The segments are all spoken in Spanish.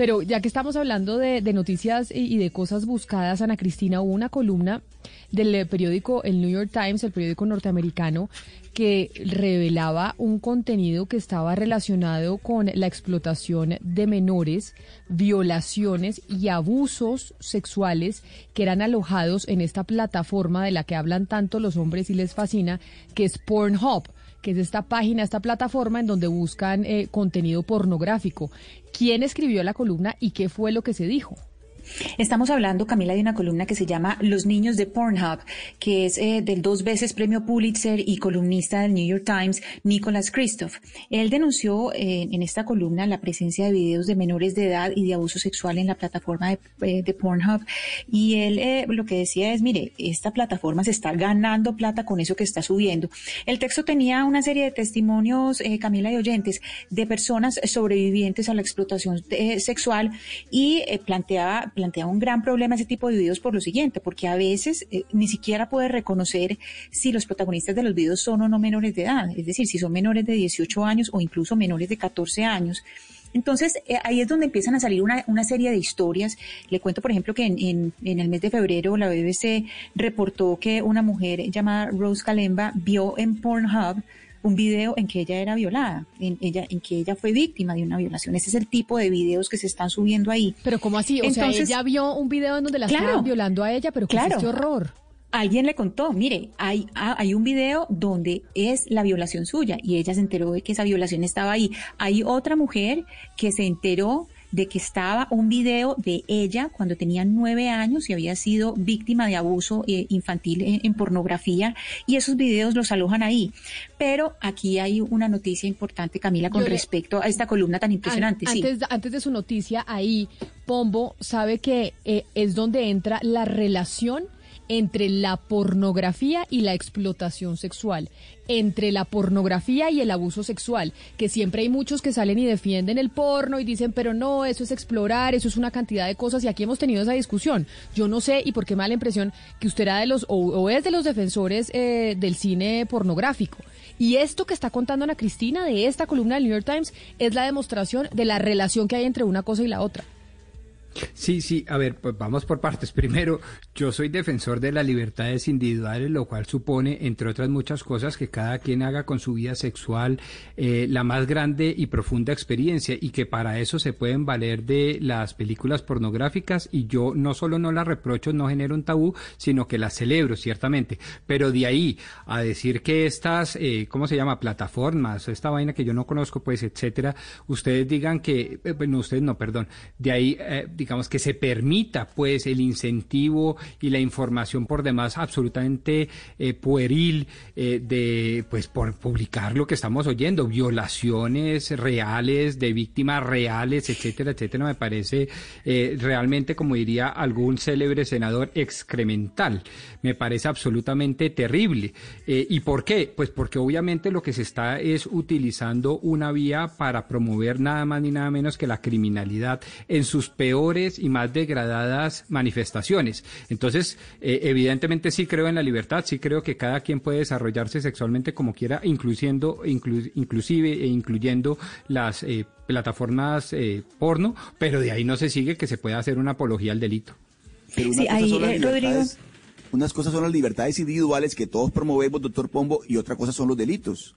Pero ya que estamos hablando de, de noticias y, y de cosas buscadas, Ana Cristina, hubo una columna del periódico El New York Times, el periódico norteamericano, que revelaba un contenido que estaba relacionado con la explotación de menores, violaciones y abusos sexuales que eran alojados en esta plataforma de la que hablan tanto los hombres y les fascina, que es Pornhub que es esta página, esta plataforma en donde buscan eh, contenido pornográfico. ¿Quién escribió la columna y qué fue lo que se dijo? Estamos hablando, Camila, de una columna que se llama Los niños de Pornhub, que es eh, del dos veces premio Pulitzer y columnista del New York Times, Nicholas Christoph. Él denunció eh, en esta columna la presencia de videos de menores de edad y de abuso sexual en la plataforma de, eh, Pornhub. Y él lo que decía es, mire, esta plataforma se está ganando plata con eso que está subiendo. El texto tenía una serie de testimonios, Camila y oyentes, de personas sobrevivientes a la explotación sexual y planteaba plantea un gran problema ese tipo de videos por lo siguiente, porque a veces eh, ni siquiera puede reconocer si los protagonistas de los videos son o no menores de edad, es decir, si son menores de 18 años o incluso menores de 14 años. Entonces, eh, ahí es donde empiezan a salir una, una, serie de historias. Le cuento, por ejemplo, que en, en, en, el mes de febrero la BBC reportó que una mujer llamada Rose Kalemba vio en Pornhub un video en que ella era violada, en, ella, en que ella fue víctima de una violación. Ese es el tipo de videos que se están subiendo ahí. Pero ¿cómo así? O Entonces, sea, ella vio un video en donde la claro, estaban violando a ella, pero ¿qué claro. es este horror? Alguien le contó, mire, hay, hay un video donde es la violación suya y ella se enteró de que esa violación estaba ahí. Hay otra mujer que se enteró de que estaba un video de ella cuando tenía nueve años y había sido víctima de abuso eh, infantil en, en, pornografía y esos videos los alojan ahí. Pero aquí hay una noticia importante, Camila, con respecto a esta columna tan impresionante. An, antes, sí. antes de su noticia, ahí Pombo sabe que eh, es donde entra la relación entre la pornografía y la explotación sexual, entre la pornografía y el abuso sexual, que siempre hay muchos que salen y defienden el porno y dicen, pero no, eso es explorar, eso es una cantidad de cosas y aquí hemos tenido esa discusión. Yo no sé y por qué me da la impresión que usted era de los o, es de los defensores eh, del cine pornográfico. Y esto que está contando Ana Cristina de esta columna del New York Times es la demostración de la relación que hay entre una cosa y la otra. Sí, sí, a ver, pues vamos por partes. Primero, yo soy defensor de las libertades individuales, lo cual supone, entre otras muchas cosas, que cada quien haga con su vida sexual eh, la más grande y profunda experiencia y que para eso se pueden valer de las películas pornográficas y yo no solo no las reprocho, no genero un tabú, sino que las celebro, ciertamente. Pero de ahí a decir que estas, eh, ¿cómo se llama? Plataformas, esta vaina que yo no conozco, pues, etcétera, ustedes digan que, eh, no, ustedes no, perdón, de ahí digamos que se permita pues el incentivo y la información por demás absolutamente eh, pueril eh, de pues por publicar lo que estamos oyendo, violaciones reales de víctimas reales, etcétera, etcétera, me parece eh, realmente como diría algún célebre senador excremental, me parece absolutamente terrible. ¿Y por qué? Pues porque obviamente lo que se está es utilizando una vía para promover nada más ni nada menos que la criminalidad en sus peores y más degradadas manifestaciones. Entonces, eh, evidentemente sí creo en la libertad, sí creo que cada quien puede desarrollarse sexualmente como quiera, incluyendo, inclu inclusive e incluyendo las eh, plataformas eh, porno, pero de ahí no se sigue que se pueda hacer una apología al delito. Pero una sí, ahí, eh, Rodrigo. unas cosas son las libertades individuales que todos promovemos, doctor Pombo, y otra cosa son los delitos.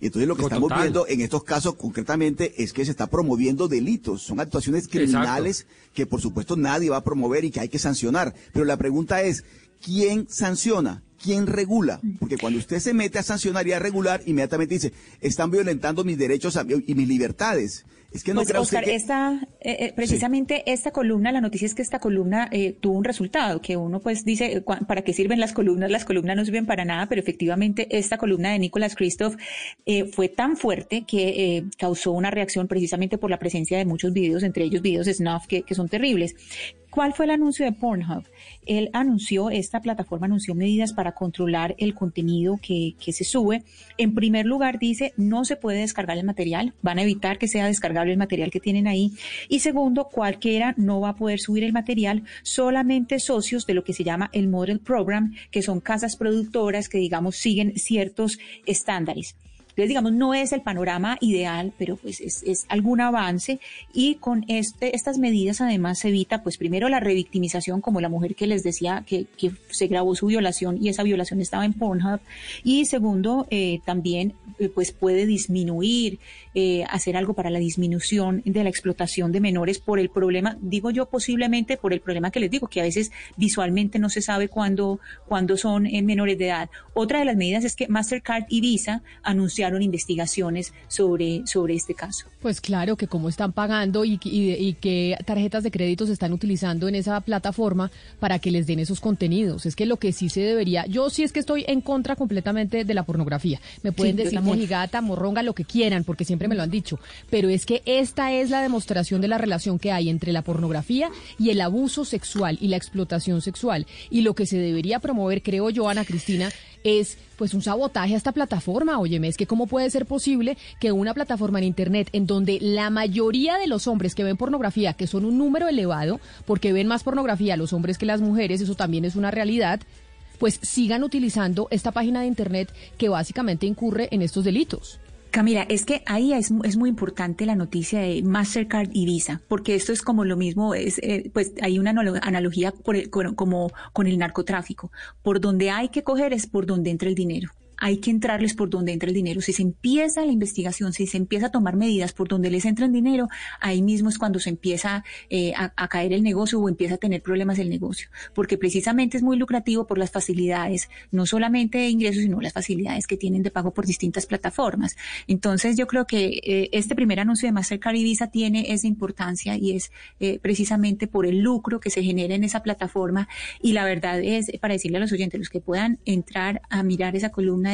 Entonces lo que estamos Total. viendo en estos casos concretamente es que se está promoviendo delitos, son actuaciones criminales Exacto. que por supuesto nadie va a promover y que hay que sancionar. Pero la pregunta es, ¿quién sanciona? ¿Quién regula? Porque cuando usted se mete a sancionar y a regular, inmediatamente dice, están violentando mis derechos y mis libertades. Es que no pues, Oscar, esta, eh, eh, precisamente esta columna, la noticia es que esta columna eh, tuvo un resultado, que uno pues dice, ¿para qué sirven las columnas? Las columnas no sirven para nada, pero efectivamente esta columna de Nicolás Christoph fue tan fuerte que causó una reacción precisamente por la presencia de muchos videos, entre ellos videos snuff que, que son terribles. ¿Cuál fue el anuncio de Pornhub? Él anunció, esta plataforma anunció medidas para controlar el contenido que, que, se sube. En primer lugar, dice, no se puede descargar el material, van a evitar que sea descargable el material que tienen ahí. Y segundo, cualquiera no va a poder subir el material, solamente socios de lo que se llama el Model Program, que son casas productoras que, digamos, siguen ciertos estándares. Entonces, digamos, no es el panorama ideal, pero pues es, es algún avance y con este, estas medidas además se evita, pues primero la revictimización, como la mujer que les decía que, que se grabó su violación y esa violación estaba en Pornhub, y segundo, eh, también eh, pues puede disminuir, eh, hacer algo para la disminución de la explotación de menores por el problema, digo yo posiblemente por el problema que les digo, que a veces visualmente no se sabe cuándo, cuándo son menores de edad. Otra de las medidas es que Mastercard y Visa anunciaron investigaciones sobre, sobre este caso. Pues claro, que cómo están pagando y, y, qué tarjetas de crédito se están utilizando en esa plataforma para que les den esos contenidos. Es que lo que sí se debería, yo sí es que estoy en contra completamente de la pornografía. Me pueden decir mojigata, morronga, lo que quieran, porque siempre me lo han dicho. Pero es que esta es la demostración de la relación que hay entre la pornografía y el abuso sexual y la explotación sexual. Y lo que se debería promover, creo yo, Ana Cristina, es pues un sabotaje a esta plataforma. Óyeme, es que cómo puede ser posible que una plataforma en Internet en donde la mayoría de los hombres que ven pornografía, que son un número elevado, porque ven más pornografía los hombres que las mujeres, eso también es una realidad, pues sigan utilizando esta página de Internet que básicamente incurre en estos delitos. Camila, es que ahí es, muy importante la noticia de Mastercard y Visa, porque esto es como lo mismo, es, eh, pues hay una analogía por como con el narcotráfico. Por donde hay que coger es por donde entra el dinero hay que entrarles por donde entra el dinero. Si se empieza la investigación, si se empieza a tomar medidas por donde les entra el dinero, ahí mismo es cuando se empieza eh, a, caer el negocio o empieza a tener problemas el negocio. Porque precisamente es muy lucrativo por las facilidades, no solamente de ingresos, sino las facilidades que tienen de pago por distintas plataformas. Entonces yo creo que eh, este primer anuncio de Mastercard y Visa tiene esa importancia y es eh, precisamente por el lucro que se genera en esa plataforma. Y la verdad es, para decirle a los oyentes, los que puedan entrar a mirar esa columna,